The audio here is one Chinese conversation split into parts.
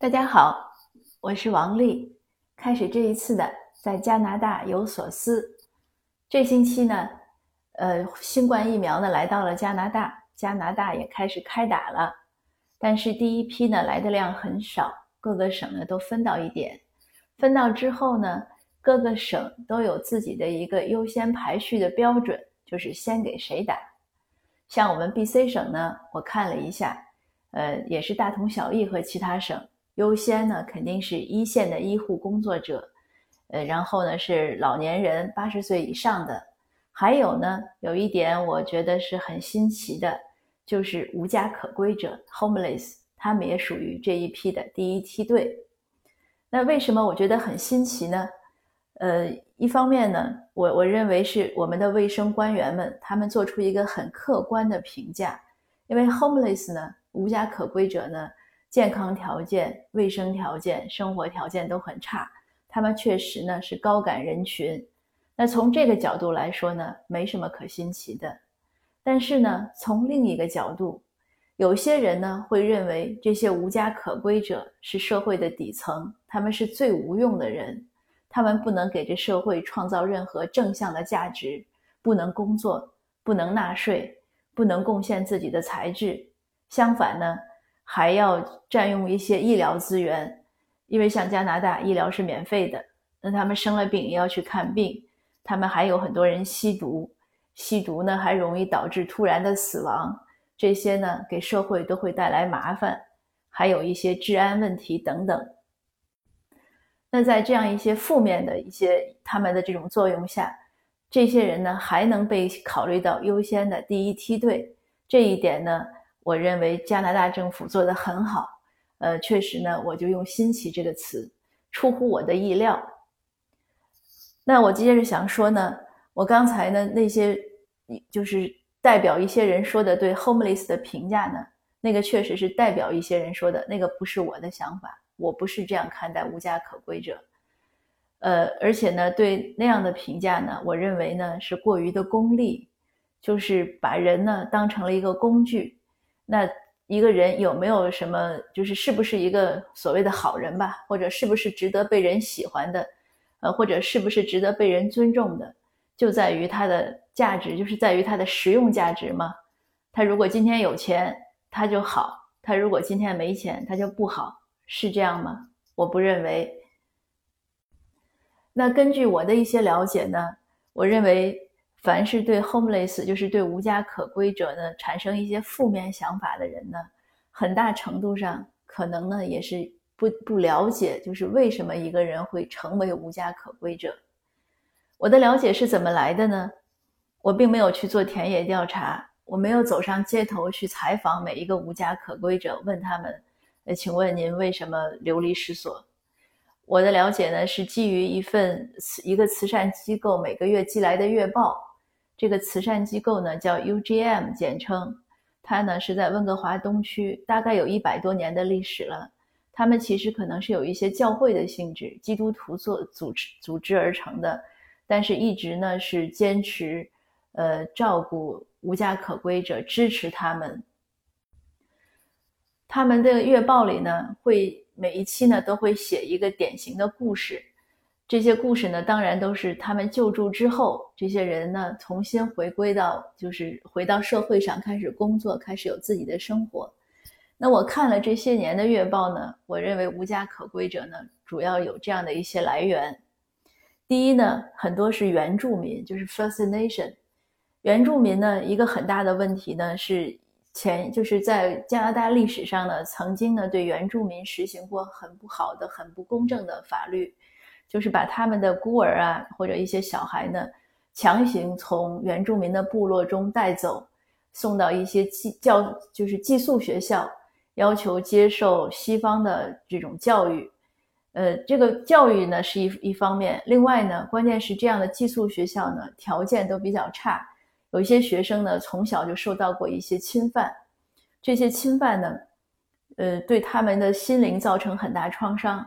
大家好，我是王丽。开始这一次的在加拿大有所思。这星期呢，呃，新冠疫苗呢来到了加拿大，加拿大也开始开打了。但是第一批呢来的量很少，各个省呢都分到一点。分到之后呢，各个省都有自己的一个优先排序的标准，就是先给谁打。像我们 B.C 省呢，我看了一下，呃，也是大同小异和其他省。优先呢，肯定是一线的医护工作者，呃，然后呢是老年人，八十岁以上的，还有呢，有一点我觉得是很新奇的，就是无家可归者 （homeless），他们也属于这一批的第一梯队。那为什么我觉得很新奇呢？呃，一方面呢，我我认为是我们的卫生官员们，他们做出一个很客观的评价，因为 homeless 呢，无家可归者呢。健康条件、卫生条件、生活条件都很差，他们确实呢是高感人群。那从这个角度来说呢，没什么可新奇的。但是呢，从另一个角度，有些人呢会认为这些无家可归者是社会的底层，他们是最无用的人，他们不能给这社会创造任何正向的价值，不能工作，不能纳税，不能贡献自己的才智。相反呢。还要占用一些医疗资源，因为像加拿大医疗是免费的，那他们生了病也要去看病。他们还有很多人吸毒，吸毒呢还容易导致突然的死亡，这些呢给社会都会带来麻烦，还有一些治安问题等等。那在这样一些负面的一些他们的这种作用下，这些人呢还能被考虑到优先的第一梯队，这一点呢。我认为加拿大政府做得很好，呃，确实呢，我就用“新奇”这个词，出乎我的意料。那我接着想说呢，我刚才呢那些，就是代表一些人说的对 homeless 的评价呢，那个确实是代表一些人说的，那个不是我的想法，我不是这样看待无家可归者。呃，而且呢，对那样的评价呢，我认为呢是过于的功利，就是把人呢当成了一个工具。那一个人有没有什么，就是是不是一个所谓的好人吧，或者是不是值得被人喜欢的，呃，或者是不是值得被人尊重的，就在于他的价值，就是在于他的实用价值吗？他如果今天有钱，他就好；他如果今天没钱，他就不好，是这样吗？我不认为。那根据我的一些了解呢，我认为。凡是对 homeless，就是对无家可归者呢，产生一些负面想法的人呢，很大程度上可能呢也是不不了解，就是为什么一个人会成为无家可归者。我的了解是怎么来的呢？我并没有去做田野调查，我没有走上街头去采访每一个无家可归者，问他们，呃，请问您为什么流离失所？我的了解呢是基于一份一个慈善机构每个月寄来的月报。这个慈善机构呢叫 UGM，简称，它呢是在温哥华东区，大概有一百多年的历史了。他们其实可能是有一些教会的性质，基督徒做组织组织而成的，但是一直呢是坚持，呃，照顾无家可归者，支持他们。他们的月报里呢会每一期呢都会写一个典型的故事。这些故事呢，当然都是他们救助之后，这些人呢重新回归到，就是回到社会上开始工作，开始有自己的生活。那我看了这些年的月报呢，我认为无家可归者呢，主要有这样的一些来源。第一呢，很多是原住民，就是 First Nation。原住民呢，一个很大的问题呢是前就是在加拿大历史上呢，曾经呢对原住民实行过很不好的、很不公正的法律。就是把他们的孤儿啊，或者一些小孩呢，强行从原住民的部落中带走，送到一些寄教，就是寄宿学校，要求接受西方的这种教育。呃，这个教育呢是一一方面，另外呢，关键是这样的寄宿学校呢条件都比较差，有一些学生呢从小就受到过一些侵犯，这些侵犯呢，呃，对他们的心灵造成很大创伤。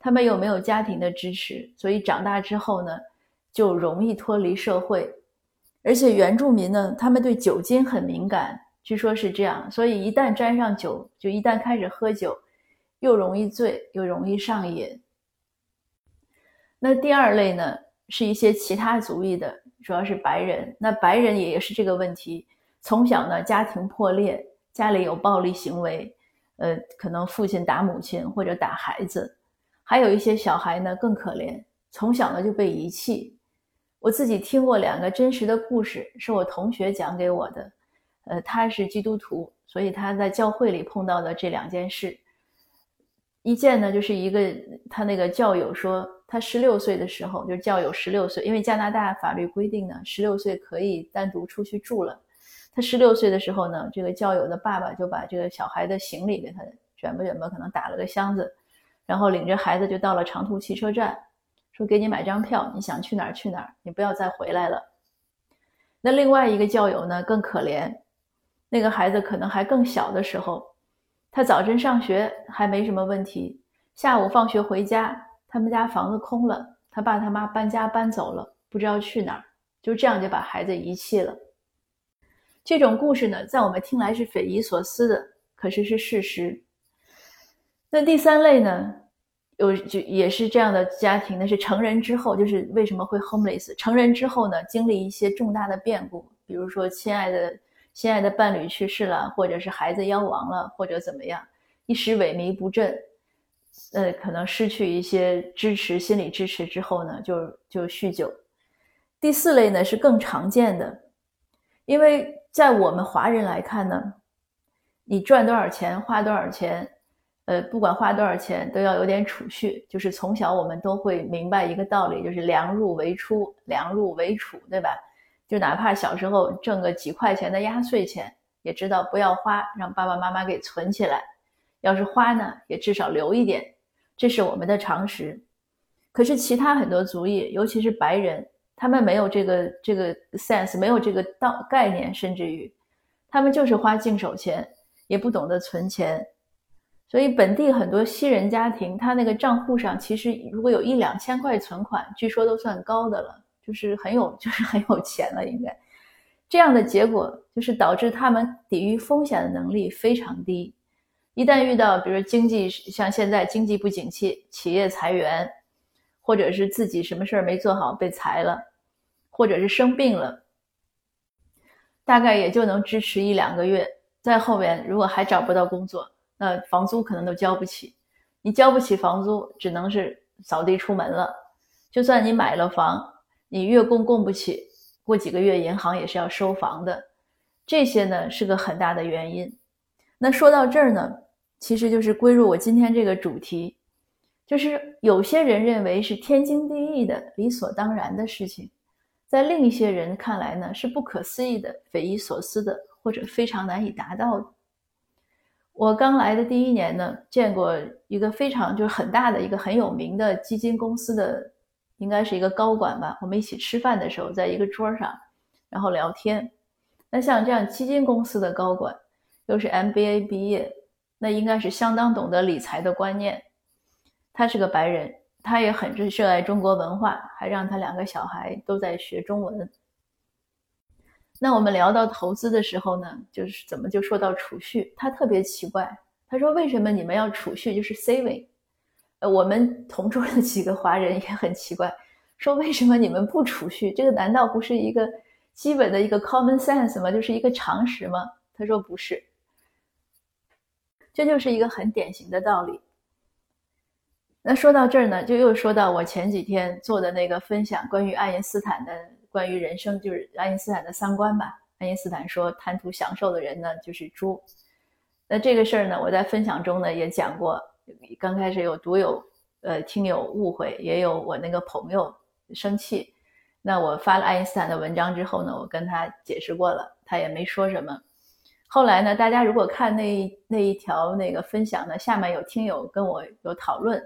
他们又没有家庭的支持，所以长大之后呢，就容易脱离社会。而且原住民呢，他们对酒精很敏感，据说是这样，所以一旦沾上酒，就一旦开始喝酒，又容易醉，又容易上瘾。那第二类呢，是一些其他族裔的，主要是白人。那白人也是这个问题，从小呢家庭破裂，家里有暴力行为，呃，可能父亲打母亲或者打孩子，还有一些小孩呢更可怜，从小呢就被遗弃。我自己听过两个真实的故事，是我同学讲给我的，呃，他是基督徒，所以他在教会里碰到的这两件事。一件呢，就是一个他那个教友说，他十六岁的时候，就是教友十六岁，因为加拿大法律规定呢，十六岁可以单独出去住了。他十六岁的时候呢，这个教友的爸爸就把这个小孩的行李给他卷吧卷吧，可能打了个箱子，然后领着孩子就到了长途汽车站，说给你买张票，你想去哪儿去哪儿，你不要再回来了。那另外一个教友呢更可怜，那个孩子可能还更小的时候。他早晨上学还没什么问题，下午放学回家，他们家房子空了，他爸他妈搬家搬走了，不知道去哪儿，就这样就把孩子遗弃了。这种故事呢，在我们听来是匪夷所思的，可是是事实。那第三类呢，有就也是这样的家庭那，是成人之后，就是为什么会 homeless？成人之后呢，经历一些重大的变故，比如说亲爱的。心爱的伴侣去世了，或者是孩子夭亡了，或者怎么样，一时萎靡不振，呃，可能失去一些支持、心理支持之后呢，就就酗酒。第四类呢是更常见的，因为在我们华人来看呢，你赚多少钱，花多少钱，呃，不管花多少钱，都要有点储蓄。就是从小我们都会明白一个道理，就是量入为出，量入为储，对吧？就哪怕小时候挣个几块钱的压岁钱，也知道不要花，让爸爸妈妈给存起来。要是花呢，也至少留一点，这是我们的常识。可是其他很多族裔，尤其是白人，他们没有这个这个 sense，没有这个道概念，甚至于他们就是花净手钱，也不懂得存钱。所以本地很多西人家庭，他那个账户上其实如果有一两千块存款，据说都算高的了。就是很有，就是很有钱了，应该这样的结果就是导致他们抵御风险的能力非常低。一旦遇到，比如经济像现在经济不景气，企业裁员，或者是自己什么事儿没做好被裁了，或者是生病了，大概也就能支持一两个月。在后面如果还找不到工作，那房租可能都交不起。你交不起房租，只能是扫地出门了。就算你买了房。你月供供不起，过几个月银行也是要收房的，这些呢是个很大的原因。那说到这儿呢，其实就是归入我今天这个主题，就是有些人认为是天经地义的、理所当然的事情，在另一些人看来呢是不可思议的、匪夷所思的，或者非常难以达到的。我刚来的第一年呢，见过一个非常就是很大的一个很有名的基金公司的。应该是一个高管吧。我们一起吃饭的时候，在一个桌上，然后聊天。那像这样基金公司的高管，又是 MBA 毕业，那应该是相当懂得理财的观念。他是个白人，他也很热爱中国文化，还让他两个小孩都在学中文。那我们聊到投资的时候呢，就是怎么就说到储蓄？他特别奇怪，他说：“为什么你们要储蓄？就是 saving。”呃，我们同桌的几个华人也很奇怪，说为什么你们不储蓄？这个难道不是一个基本的一个 common sense 吗？就是一个常识吗？他说不是，这就是一个很典型的道理。那说到这儿呢，就又说到我前几天做的那个分享，关于爱因斯坦的关于人生，就是爱因斯坦的三观吧。爱因斯坦说，贪图享受的人呢就是猪。那这个事儿呢，我在分享中呢也讲过。刚开始有读友，呃，听友误会，也有我那个朋友生气。那我发了爱因斯坦的文章之后呢，我跟他解释过了，他也没说什么。后来呢，大家如果看那那一条那个分享呢，下面有听友跟我有讨论，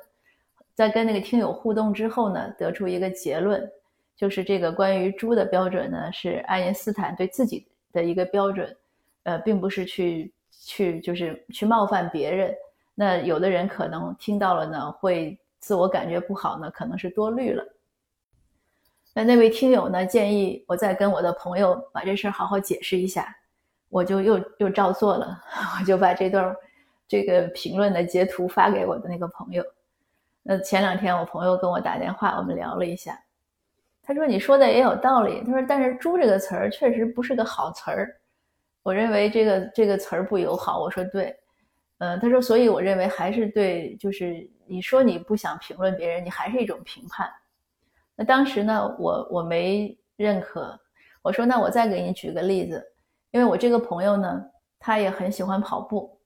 在跟那个听友互动之后呢，得出一个结论，就是这个关于猪的标准呢，是爱因斯坦对自己的一个标准，呃，并不是去去就是去冒犯别人。那有的人可能听到了呢，会自我感觉不好呢，可能是多虑了。那那位听友呢，建议我再跟我的朋友把这事儿好好解释一下，我就又又照做了，我就把这段这个评论的截图发给我的那个朋友。那前两天我朋友跟我打电话，我们聊了一下，他说你说的也有道理。他说，但是“猪”这个词儿确实不是个好词儿，我认为这个这个词儿不友好。我说对，嗯，他说，所以我认为还是对，就是你说你不想评论别人，你还是一种评判。那当时呢，我我没认可，我说那我再给你举个例子，因为我这个朋友呢，他也很喜欢跑步，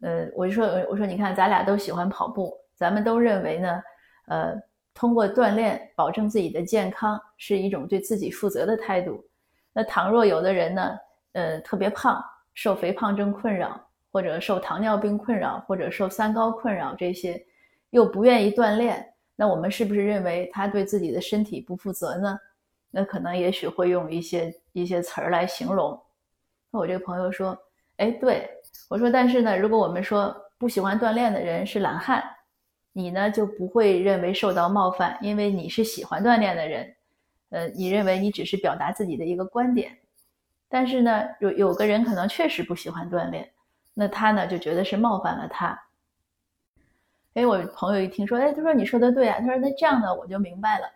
呃，我就说我说你看咱俩都喜欢跑步。咱们都认为呢，呃，通过锻炼保证自己的健康是一种对自己负责的态度。那倘若有的人呢，呃，特别胖，受肥胖症困扰，或者受糖尿病困扰，或者受三高困扰，这些又不愿意锻炼，那我们是不是认为他对自己的身体不负责呢？那可能也许会用一些一些词儿来形容。那我这个朋友说，哎，对我说，但是呢，如果我们说不喜欢锻炼的人是懒汉。你呢就不会认为受到冒犯，因为你是喜欢锻炼的人，呃，你认为你只是表达自己的一个观点，但是呢，有有个人可能确实不喜欢锻炼，那他呢就觉得是冒犯了他。哎，我朋友一听说，哎，他说你说的对啊，他说那这样呢我就明白了。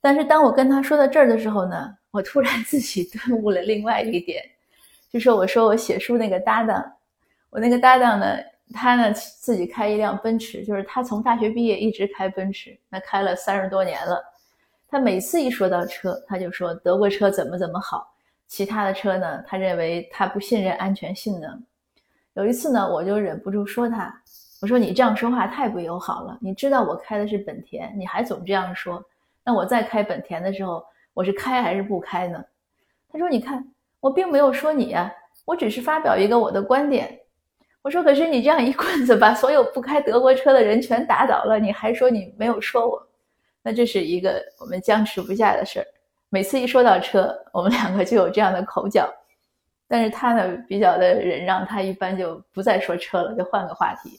但是当我跟他说到这儿的时候呢，我突然自己顿悟了另外一点，就说我说我写书那个搭档，我那个搭档呢。他呢自己开一辆奔驰，就是他从大学毕业一直开奔驰，那开了三十多年了。他每次一说到车，他就说德国车怎么怎么好，其他的车呢，他认为他不信任安全性能。有一次呢，我就忍不住说他，我说你这样说话太不友好了。你知道我开的是本田，你还总这样说，那我在开本田的时候，我是开还是不开呢？他说你看，我并没有说你呀，我只是发表一个我的观点。我说，可是你这样一棍子把所有不开德国车的人全打倒了，你还说你没有说我？那这是一个我们僵持不下的事儿。每次一说到车，我们两个就有这样的口角。但是他呢，比较的忍让，他一般就不再说车了，就换个话题。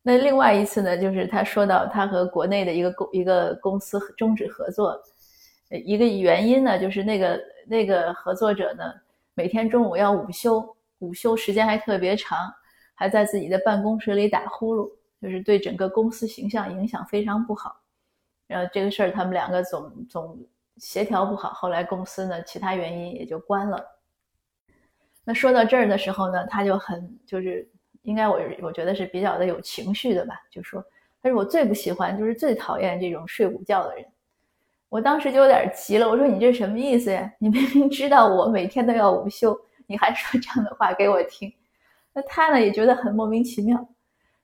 那另外一次呢，就是他说到他和国内的一个公一个公司终止合作，一个原因呢，就是那个那个合作者呢，每天中午要午休。午休时间还特别长，还在自己的办公室里打呼噜，就是对整个公司形象影响非常不好。然后这个事儿他们两个总总协调不好，后来公司呢其他原因也就关了。那说到这儿的时候呢，他就很就是应该我我觉得是比较的有情绪的吧，就说他说我最不喜欢就是最讨厌这种睡午觉的人。我当时就有点急了，我说你这什么意思呀？你明明知道我每天都要午休。你还说这样的话给我听，那他呢也觉得很莫名其妙。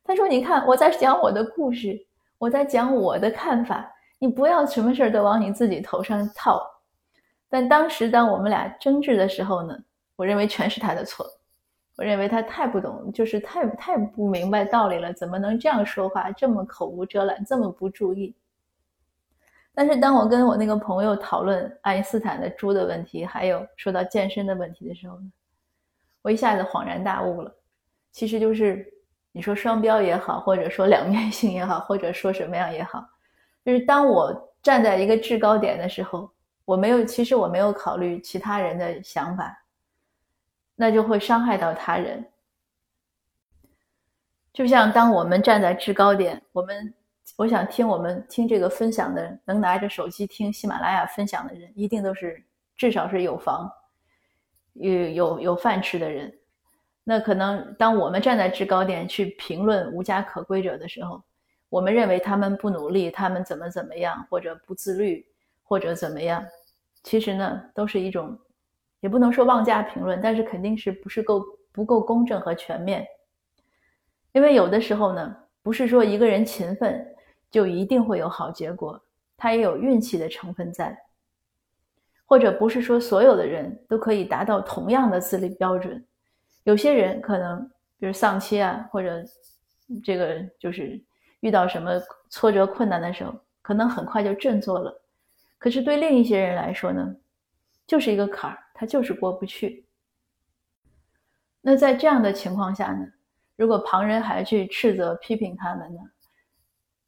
他说：“你看我在讲我的故事，我在讲我的看法，你不要什么事儿都往你自己头上套。”但当时当我们俩争执的时候呢，我认为全是他的错。我认为他太不懂，就是太太不明白道理了，怎么能这样说话，这么口无遮拦，这么不注意？但是当我跟我那个朋友讨论爱因斯坦的猪的问题，还有说到健身的问题的时候呢，我一下子恍然大悟了。其实就是你说双标也好，或者说两面性也好，或者说什么样也好，就是当我站在一个制高点的时候，我没有，其实我没有考虑其他人的想法，那就会伤害到他人。就像当我们站在制高点，我们。我想听我们听这个分享的，能拿着手机听喜马拉雅分享的人，一定都是至少是有房、有有有饭吃的人。那可能当我们站在制高点去评论无家可归者的时候，我们认为他们不努力，他们怎么怎么样，或者不自律，或者怎么样，其实呢，都是一种，也不能说妄加评论，但是肯定是不是够不够公正和全面。因为有的时候呢，不是说一个人勤奋。就一定会有好结果，他也有运气的成分在，或者不是说所有的人都可以达到同样的自律标准，有些人可能比如丧妻啊，或者这个就是遇到什么挫折困难的时候，可能很快就振作了，可是对另一些人来说呢，就是一个坎儿，他就是过不去。那在这样的情况下呢，如果旁人还去斥责批评他们呢？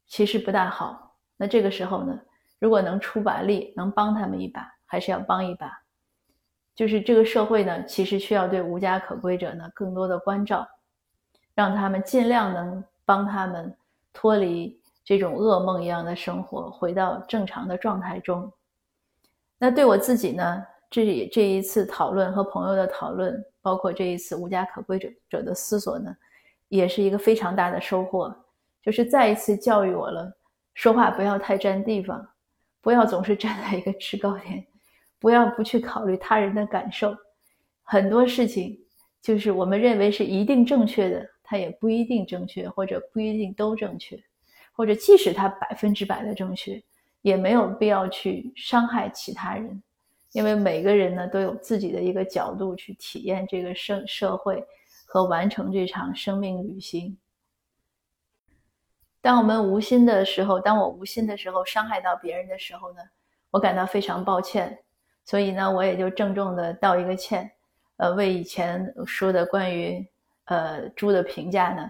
其实不大好。那这个时候呢，如果能出把力，能帮他们一把，还是要帮一把。就是这个社会呢，其实需要对无家可归者呢更多的关照。让他们尽量能帮他们脱离这种噩梦一样的生活，回到正常的状态中。那对我自己呢？这里这一次讨论和朋友的讨论，包括这一次无家可归者者的思索呢，也是一个非常大的收获，就是再一次教育我了：说话不要太占地方，不要总是站在一个制高点，不要不去考虑他人的感受。很多事情就是我们认为是一定正确的，它也不一定正确，或者不一定都正确，或者即使它百分之百的正确，也没有必要去伤害其他人。因为每个人呢都有自己的一个角度去体验这个社社会和完成这场生命旅行。当我们无心的时候，当我无心的时候伤害到别人的时候呢，我感到非常抱歉，所以呢，我也就郑重的道一个歉，呃，为以前说的关于呃猪的评价呢，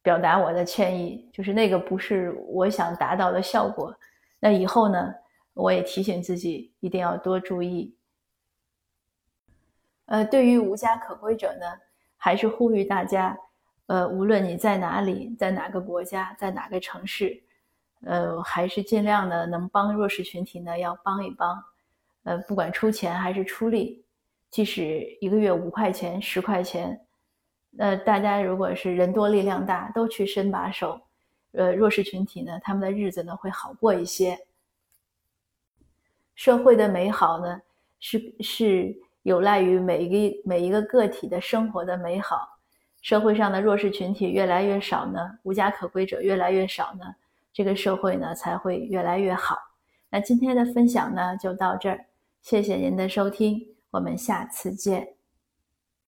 表达我的歉意，就是那个不是我想达到的效果。那以后呢？我也提醒自己一定要多注意。呃，对于无家可归者呢，还是呼吁大家，呃，无论你在哪里，在哪个国家，在哪个城市，呃，还是尽量的能帮弱势群体呢，要帮一帮。呃，不管出钱还是出力，即使一个月五块钱、十块钱，呃，大家如果是人多力量大，都去伸把手，呃，弱势群体呢，他们的日子呢会好过一些。社会的美好呢，是是有赖于每一个每一个个体的生活的美好。社会上的弱势群体越来越少呢，无家可归者越来越少呢，这个社会呢才会越来越好。那今天的分享呢就到这儿，谢谢您的收听，我们下次见。